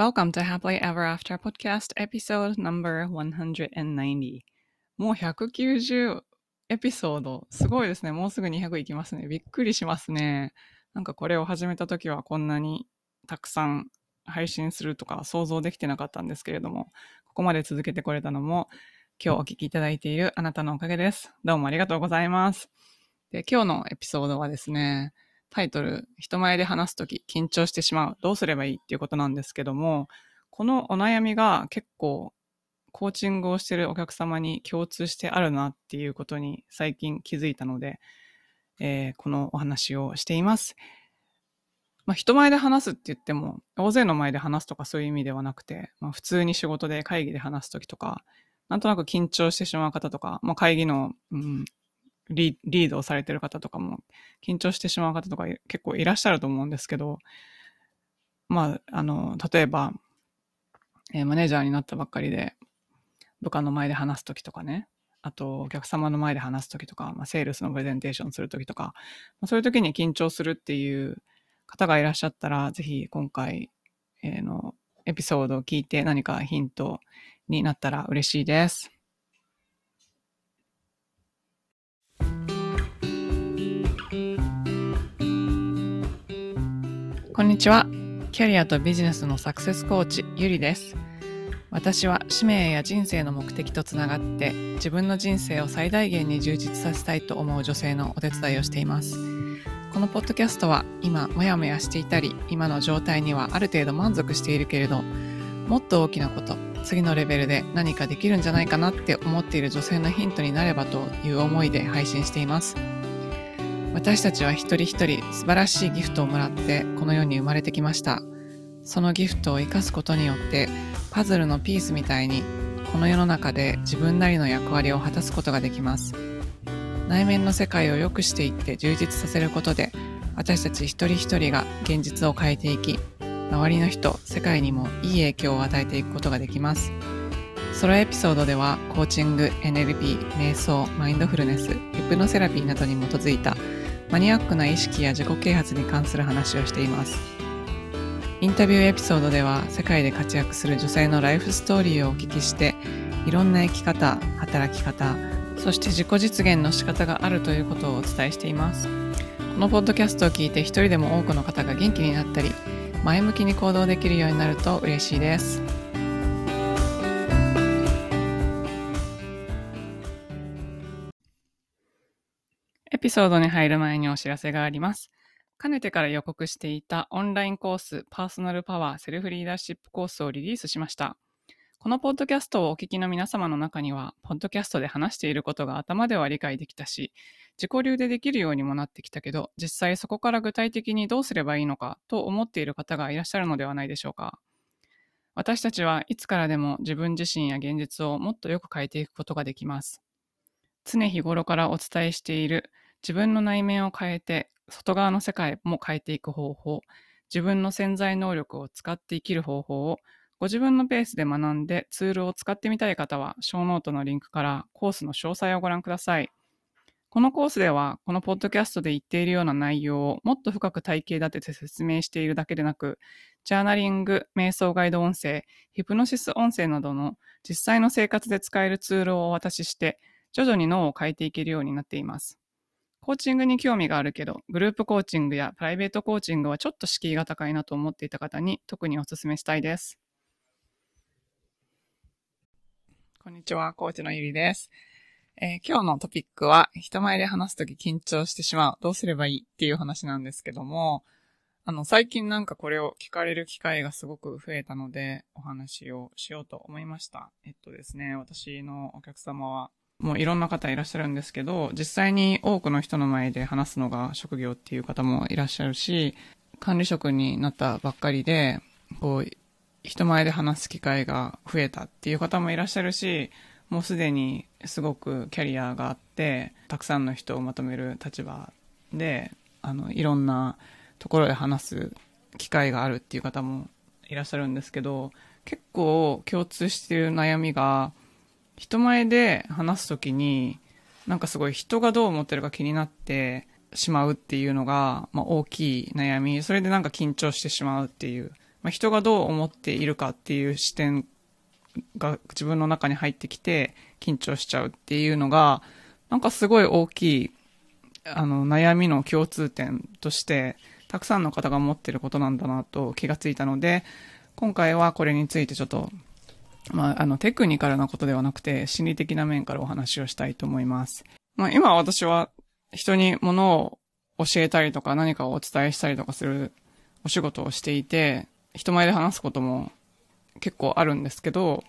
Welcome to Happily Ever After Podcast Episode Number 190もう190エピソード。すごいですね。もうすぐ200いきますね。びっくりしますね。なんかこれを始めた時はこんなにたくさん配信するとか想像できてなかったんですけれどもここまで続けてこれたのも今日お聞きいただいているあなたのおかげです。どうもありがとうございます。で今日のエピソードはですねタイトル、人前で話すとき緊張してしまう。どうすればいいっていうことなんですけども、このお悩みが結構コーチングをしてるお客様に共通してあるなっていうことに最近気づいたので、えー、このお話をしています。まあ、人前で話すって言っても、大勢の前で話すとかそういう意味ではなくて、まあ、普通に仕事で会議で話すときとか、なんとなく緊張してしまう方とか、まあ、会議の、うん、リードをされてる方とかも、緊張してしまう方とか結構いらっしゃると思うんですけど、まあ、あの、例えば、えー、マネージャーになったばっかりで、部下の前で話すときとかね、あと、お客様の前で話すときとか、まあ、セールスのプレゼンテーションするときとか、まあ、そういうときに緊張するっていう方がいらっしゃったら、ぜひ今回、えー、のエピソードを聞いて何かヒントになったら嬉しいです。こんにちは。キャリアとビジネスのサクセスコーチ、ゆりです。私は使命や人生の目的とつながって自分の人生を最大限に充実させたいと思う女性のお手伝いをしています。このポッドキャストは今もやもやしていたり今の状態にはある程度満足しているけれどもっと大きなこと次のレベルで何かできるんじゃないかなって思っている女性のヒントになればという思いで配信しています。私たちは一人一人素晴らしいギフトをもらってこの世に生まれてきました。そのギフトを生かすことによってパズルのピースみたいにこの世の中で自分なりの役割を果たすことができます。内面の世界を良くしていって充実させることで私たち一人一人が現実を変えていき周りの人、世界にもいい影響を与えていくことができます。ソロエピソードではコーチング、NLP、瞑想、マインドフルネス、ヒプノセラピーなどに基づいたマニアックな意識や自己啓発に関する話をしています。インタビューエピソードでは世界で活躍する女性のライフストーリーをお聞きしていろんな生き方、働き方、そして自己実現の仕方があるということをお伝えしています。このポッドキャストを聞いて一人でも多くの方が元気になったり前向きに行動できるようになると嬉しいです。ピソードに入る前にお知らせがあります。かねてから予告していたオンラインコースパーソナルパワーセルフリーダーシップコースをリリースしました。このポッドキャストをお聞きの皆様の中には、ポッドキャストで話していることが頭では理解できたし、自己流でできるようにもなってきたけど、実際そこから具体的にどうすればいいのかと思っている方がいらっしゃるのではないでしょうか。私たちはいつからでも自分自身や現実をもっとよく変えていくことができます。常日頃からお伝えしている自分の内面を変えて外側の世界も変えていく方法、自分の潜在能力を使って生きる方法をご自分のペースで学んでツールを使ってみたい方は、ショーノートのリンクからコースの詳細をご覧ください。このコースでは、このポッドキャストで言っているような内容をもっと深く体系立てて説明しているだけでなく、ジャーナリング、瞑想ガイド音声、ヒプノシス音声などの実際の生活で使えるツールをお渡しして、徐々に脳を変えていけるようになっています。コーチングに興味があるけど、グループコーチングやプライベートコーチングはちょっと敷居が高いなと思っていた方に特にお勧めしたいです。こんにちは、コーチのゆりです。えー、今日のトピックは、人前で話すとき緊張してしまう。どうすればいいっていう話なんですけども、あの、最近なんかこれを聞かれる機会がすごく増えたので、お話をしようと思いました。えっとですね、私のお客様は、もういろんな方いらっしゃるんですけど、実際に多くの人の前で話すのが職業っていう方もいらっしゃるし、管理職になったばっかりで、こう、人前で話す機会が増えたっていう方もいらっしゃるし、もうすでにすごくキャリアがあって、たくさんの人をまとめる立場で、あの、いろんなところで話す機会があるっていう方もいらっしゃるんですけど、結構共通している悩みが、人前で話すときに、なんかすごい人がどう思ってるか気になってしまうっていうのが、まあ、大きい悩み。それでなんか緊張してしまうっていうまあ、人がどう思っているかっていう視点が自分の中に入ってきて緊張しちゃうっていうのが、なんかすごい大きい、あの、悩みの共通点として、たくさんの方が持ってることなんだなと気がついたので、今回はこれについてちょっと、まあ、あの、テクニカルなことではなくて、心理的な面からお話をしたいと思います。まあ、今私は人にものを教えたりとか何かをお伝えしたりとかするお仕事をしていて、人前で話すことも結構あるんですけど、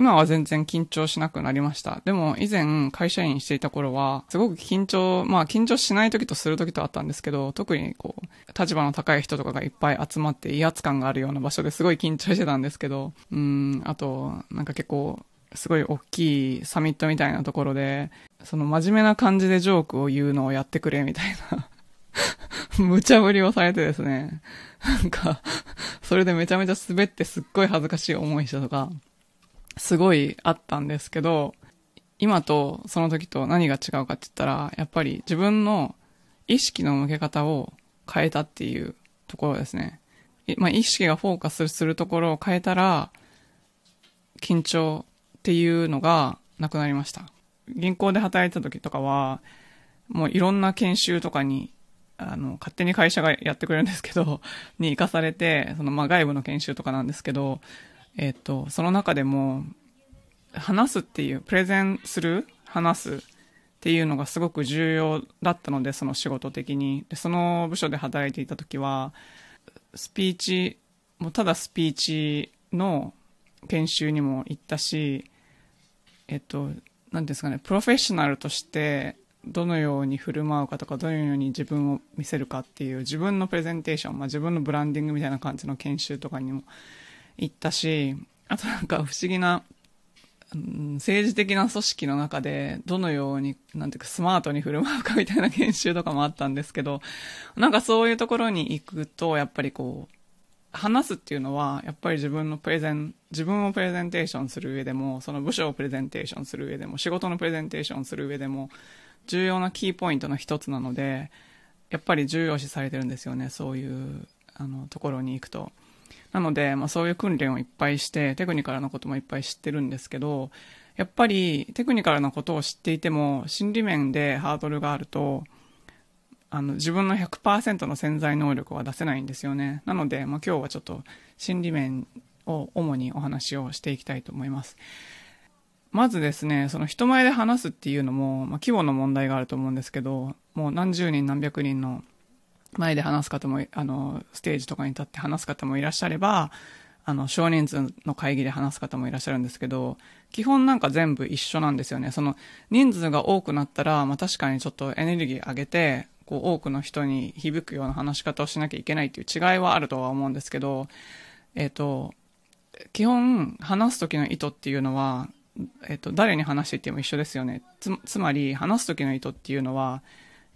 今は全然緊張しなくなりました。でも以前会社員していた頃は、すごく緊張、まあ緊張しない時とする時とあったんですけど、特にこう、立場の高い人とかがいっぱい集まって威圧感があるような場所ですごい緊張してたんですけど、うん、あと、なんか結構、すごい大きいサミットみたいなところで、その真面目な感じでジョークを言うのをやってくれみたいな 無茶ぶりをされてですね、なんか、それでめちゃめちゃ滑ってすっごい恥ずかしい思いしたとか、すごいあったんですけど、今とその時と何が違うかって言ったら、やっぱり自分の意識の向け方を変えたっていうところですね。まあ、意識がフォーカスするところを変えたら、緊張っていうのがなくなりました。銀行で働いた時とかは、もういろんな研修とかにあの、勝手に会社がやってくれるんですけど、に行かされて、その、まあ、外部の研修とかなんですけど、えっ、と、その中でも、話すっていう、プレゼンする、話すっていうのがすごく重要だったので、その仕事的に。で、その部署で働いていた時は、スピーチ、もうただスピーチの研修にも行ったし、えっと、なんですかね、プロフェッショナルとしてどのように振る舞うかとか、どのように自分を見せるかっていう自分のプレゼンテーション、まあ、自分のブランディングみたいな感じの研修とかにも行ったし、あとなんか不思議な、政治的な組織の中でどのように、なんていうかスマートに振る舞うかみたいな研修とかもあったんですけど、なんかそういうところに行くと、やっぱりこう、話すっていうのは、やっぱり自分のプレゼン、自分をプレゼンテーションする上でも、その部署をプレゼンテーションする上でも、仕事のプレゼンテーションする上でも、重要なキーポイントの一つなので、やっぱり重要視されてるんですよね、そういうあのところに行くと。なので、まあ、そういう訓練をいっぱいして、テクニカルなこともいっぱい知ってるんですけど、やっぱりテクニカルなことを知っていても、心理面でハードルがあると、あの自分の100%の潜在能力は出せないんですよね。なので、まあ、今日はちょっと心理面を主にお話をしていきたいと思います。まずですね、その人前で話すっていうのも、まあ、規模の問題があると思うんですけど、もう何十人何百人の前で話す方も、あの、ステージとかに立って話す方もいらっしゃれば、あの、少人数の会議で話す方もいらっしゃるんですけど、基本なんか全部一緒なんですよね。その、人数が多くなったら、まあ確かにちょっとエネルギー上げて、こう、多くの人に響くような話し方をしなきゃいけないっていう違いはあるとは思うんですけど、えっ、ー、と、基本、話す時の意図っていうのは、えっと、誰に話していても一緒ですよね。つつまり、話す時の意図っていうのは、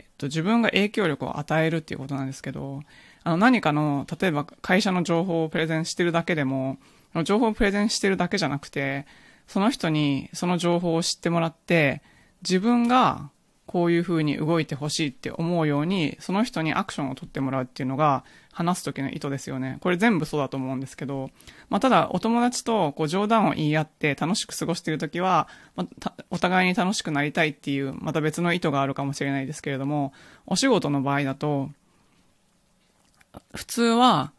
えっと、自分が影響力を与えるっていうことなんですけど、あの、何かの、例えば会社の情報をプレゼンしてるだけでも、情報をプレゼンしてるだけじゃなくて、その人にその情報を知ってもらって、自分がこういう風に動いてほしいって思うように、その人にアクションを取ってもらうっていうのが、話す時の意図ですよね。これ全部そうだと思うんですけど、まあ、ただ、お友達とこう冗談を言い合って楽しく過ごしている時は、まあ、お互いに楽しくなりたいっていう、また別の意図があるかもしれないですけれども、お仕事の場合だと、普通は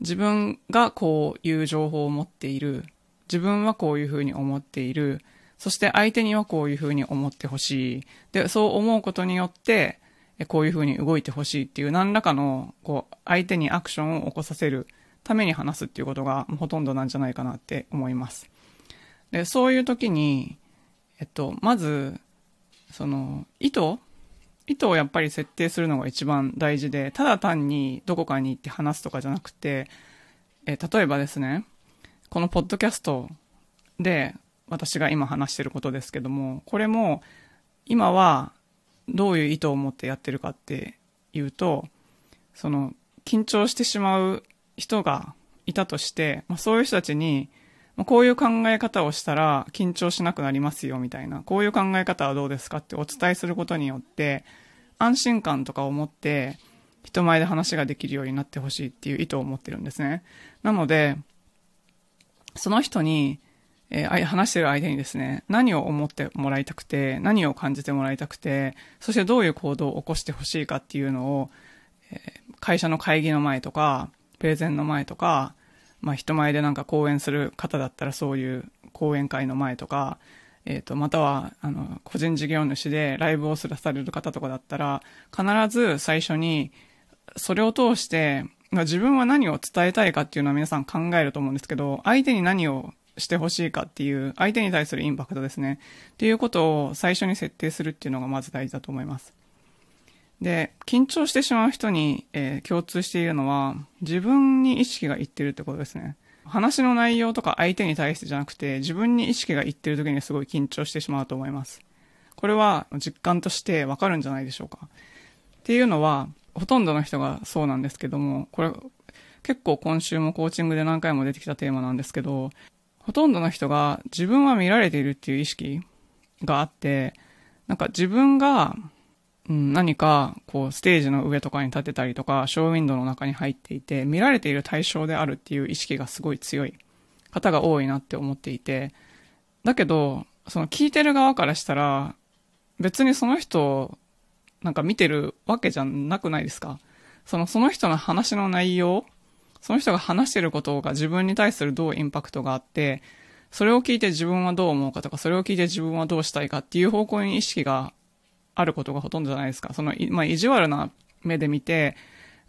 自分がこういう情報を持っている、自分はこういうふうに思っている、そして相手にはこういうふうに思ってほしい。で、そう思うことによって、こういうふうに動いてほしいっていう何らかの、こう、相手にアクションを起こさせるために話すっていうことがほとんどなんじゃないかなって思います。で、そういう時に、えっと、まず、その、意図意図をやっぱり設定するのが一番大事で、ただ単にどこかに行って話すとかじゃなくて、え例えばですね、このポッドキャストで私が今話してることですけども、これも今はどういう意図を持ってやってるかっていうと、その、緊張してしまう人がいたとして、まあ、そういう人たちに、ま、こういう考え方をしたら緊張しなくなりますよみたいな、こういう考え方はどうですかってお伝えすることによって、安心感とかを持って、人前で話ができるようになってほしいっていう意図を持ってるんですね。なので、その人に、えー、話してる相手にですね、何を思ってもらいたくて、何を感じてもらいたくて、そしてどういう行動を起こしてほしいかっていうのを、えー、会社の会議の前とか、プレゼンの前とか、まあ人前でなんか講演する方だったらそういう講演会の前とか、えっ、ー、と、または、あの、個人事業主でライブをすらされる方とかだったら、必ず最初に、それを通して、自分は何を伝えたいかっていうのは皆さん考えると思うんですけど、相手に何をしてほしいかっていう、相手に対するインパクトですね。っていうことを最初に設定するっていうのがまず大事だと思います。で、緊張してしまう人に、えー、共通しているのは、自分に意識がいってるってことですね。話の内容とか相手に対してじゃなくて、自分に意識がいってる時にすごい緊張してしまうと思います。これは実感としてわかるんじゃないでしょうか。っていうのは、ほとんどの人がそうなんですけども、これ結構今週もコーチングで何回も出てきたテーマなんですけど、ほとんどの人が自分は見られているっていう意識があって、なんか自分が、うん、何かこうステージの上とかに立てたりとか、ショーウィンドウの中に入っていて、見られている対象であるっていう意識がすごい強い方が多いなって思っていて、だけど、その聞いてる側からしたら、別にその人なんか見てるわけじゃなくないですか？その、その人の話の内容、その人が話してることが自分に対するどうインパクトがあって、それを聞いて自分はどう思うかとか、それを聞いて自分はどうしたいかっていう方向に意識があることがほとんどじゃないですか。その、まあ、意地悪な目で見て、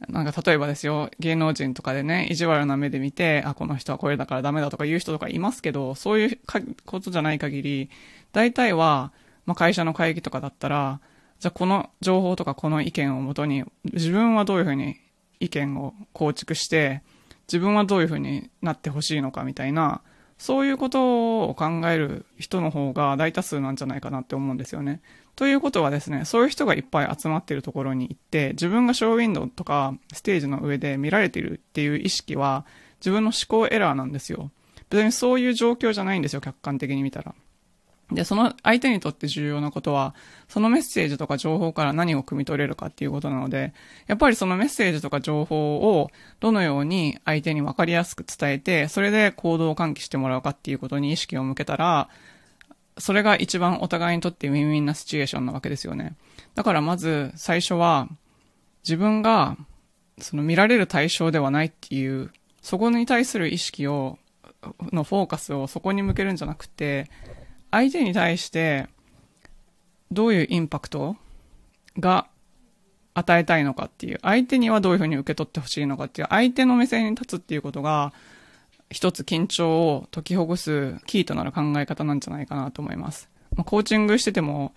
なんか例えばですよ、芸能人とかでね、意地悪な目で見て、あ、この人はこれだからダメだとか言う人とかいますけど、そういうことじゃない限り、大体は、まあ、会社の会議とかだったら、じゃあこの情報とかこの意見をもとに、自分はどういうふうに意見を構築して、自分はどういうふうになってほしいのかみたいな、そういうことを考える人の方が大多数なんじゃないかなって思うんですよね。ということはですね、そういう人がいっぱい集まっているところに行って、自分がショーウィンドウとかステージの上で見られているっていう意識は自分の思考エラーなんですよ。別にそういう状況じゃないんですよ、客観的に見たら。で、その相手にとって重要なことは、そのメッセージとか情報から何を汲み取れるかっていうことなので、やっぱりそのメッセージとか情報をどのように相手に分かりやすく伝えて、それで行動を喚起してもらうかっていうことに意識を向けたら、それが一番お互いにとってウィンウィンなシチュエーションなわけですよね。だからまず最初は、自分がその見られる対象ではないっていう、そこに対する意識を、のフォーカスをそこに向けるんじゃなくて、相手に対してどういうインパクトが与えたいのかっていう、相手にはどういうふうに受け取ってほしいのかっていう、相手の目線に立つっていうことが、一つ緊張を解きほぐすキーとなる考え方なんじゃないかなと思います。ま、コーチングしてても、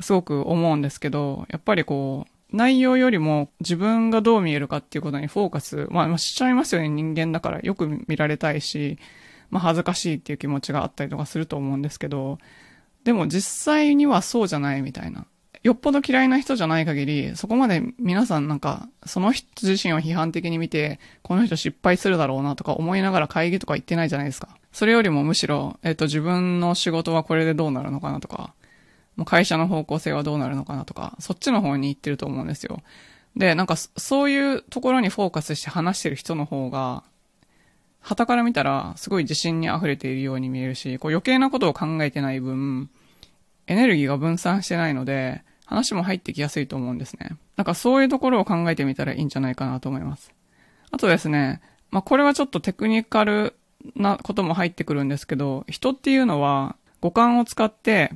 すごく思うんですけど、やっぱりこう、内容よりも自分がどう見えるかっていうことにフォーカス、まあ、しちゃいますよね、人間だから。よく見られたいし、まあ、恥ずかしいっていう気持ちがあったりとかすると思うんですけど、でも実際にはそうじゃないみたいな。よっぽど嫌いな人じゃない限り、そこまで皆さんなんか、その人自身を批判的に見て、この人失敗するだろうなとか思いながら会議とか行ってないじゃないですか。それよりもむしろ、えっ、と、自分の仕事はこれでどうなるのかなとか、もう会社の方向性はどうなるのかなとか、そっちの方に行ってると思うんですよ。で、なんか、そういうところにフォーカスして話してる人の方が、旗から見たら、すごい自信に溢れているように見えるし、こう余計なことを考えてない分、エネルギーが分散してないので、話も入ってきやすいと思うんですね。なんかそういうところを考えてみたらいいんじゃないかなと思います。あとですね、まあこれはちょっとテクニカルなことも入ってくるんですけど、人っていうのは五感を使って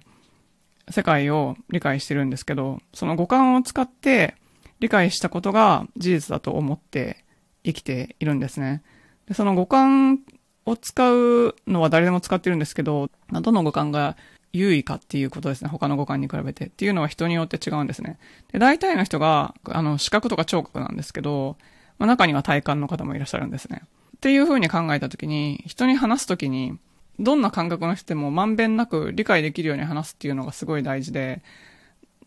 世界を理解してるんですけど、その五感を使って理解したことが事実だと思って生きているんですね。で、その五感を使うのは誰でも使ってるんですけど、どの五感が優位かっていうことですね。他の五感に比べて。っていうのは人によって違うんですね。で、大体の人が、あの、視覚とか聴覚なんですけど、まあ、中には体感の方もいらっしゃるんですね。っていう風に考えたときに、人に話すときに、どんな感覚の人でもまんべんなく理解できるように話すっていうのがすごい大事で、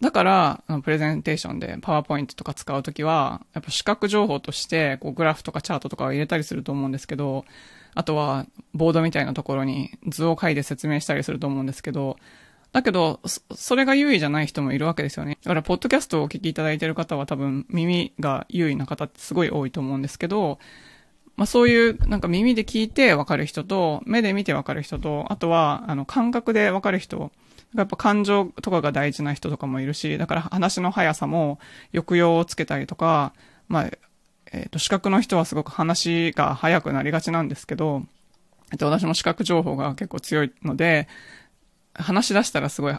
だから、プレゼンテーションでパワーポイントとか使うときは、やっぱ視覚情報として、こうグラフとかチャートとかを入れたりすると思うんですけど、あとは、ボードみたいなところに図を書いて説明したりすると思うんですけど、だけど、それが優位じゃない人もいるわけですよね。だから、ポッドキャストをお聞きいただいている方は多分、耳が優位な方ってすごい多いと思うんですけど、まあそういう、なんか耳で聞いてわかる人と、目で見てわかる人と、あとは、あの、感覚でわかる人、やっぱ感情とかが大事な人とかもいるし、だから話の速さも抑揚をつけたりとか、まあ、えっ、ー、と、視覚の人はすごく話が速くなりがちなんですけど、えっと、私も視覚情報が結構強いので、話し出したらすごい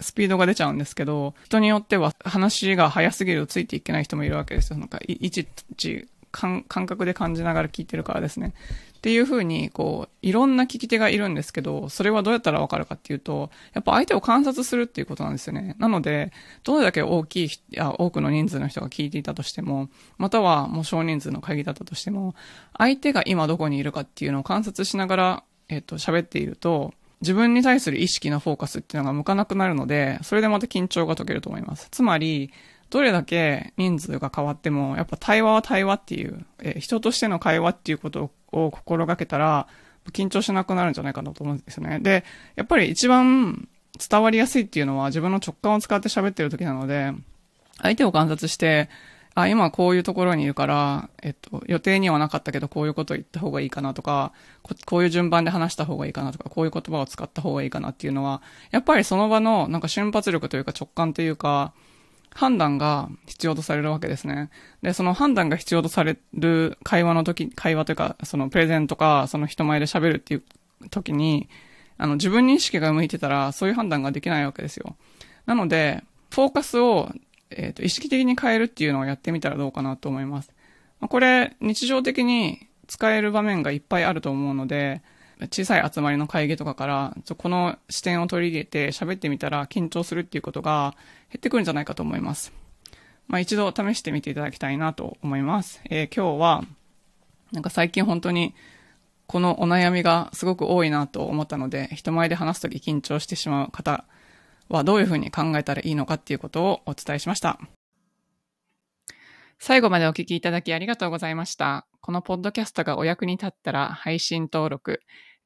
スピードが出ちゃうんですけど、人によっては話が速すぎるとついていけない人もいるわけですよ。なんか、いちいち感覚で感じながら聞いてるからですね。っていうふうに、こう、いろんな聞き手がいるんですけど、それはどうやったらわかるかっていうと、やっぱ相手を観察するっていうことなんですよね。なので、どれだけ大きい、や多くの人数の人が聞いていたとしても、またはもう少人数の会議だったとしても、相手が今どこにいるかっていうのを観察しながら、えっと、喋っていると、自分に対する意識のフォーカスっていうのが向かなくなるので、それでまた緊張が解けると思います。つまり、どれだけ人数が変わっても、やっぱ対話は対話っていう、え人としての会話っていうことを心がけたら、緊張しなくなるんじゃないかなと思うんですよね。で、やっぱり一番伝わりやすいっていうのは自分の直感を使って喋ってる時なので、相手を観察して、あ、今こういうところにいるから、えっと、予定にはなかったけどこういうこと言った方がいいかなとかこ、こういう順番で話した方がいいかなとか、こういう言葉を使った方がいいかなっていうのは、やっぱりその場のなんか瞬発力というか直感というか、判断が必要とされるわけですね。で、その判断が必要とされる会話の時、会話というか、そのプレゼンとか、その人前で喋るっていう時に、あの、自分に意識が向いてたら、そういう判断ができないわけですよ。なので、フォーカスを、えっ、ー、と、意識的に変えるっていうのをやってみたらどうかなと思います。これ、日常的に使える場面がいっぱいあると思うので、小さい集まりの会議とかから、この視点を取り入れて喋ってみたら緊張するっていうことが減ってくるんじゃないかと思います。まあ一度試してみていただきたいなと思います。えー、今日は、なんか最近本当にこのお悩みがすごく多いなと思ったので、人前で話すとき緊張してしまう方はどういうふうに考えたらいいのかっていうことをお伝えしました。最後までお聞きいただきありがとうございました。このポッドキャストがお役に立ったら配信登録、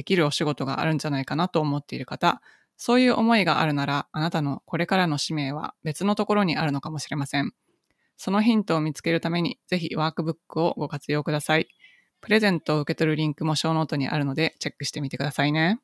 できるお仕事があるんじゃないかなと思っている方、そういう思いがあるなら、あなたのこれからの使命は別のところにあるのかもしれません。そのヒントを見つけるために、ぜひワークブックをご活用ください。プレゼントを受け取るリンクもショーノートにあるので、チェックしてみてくださいね。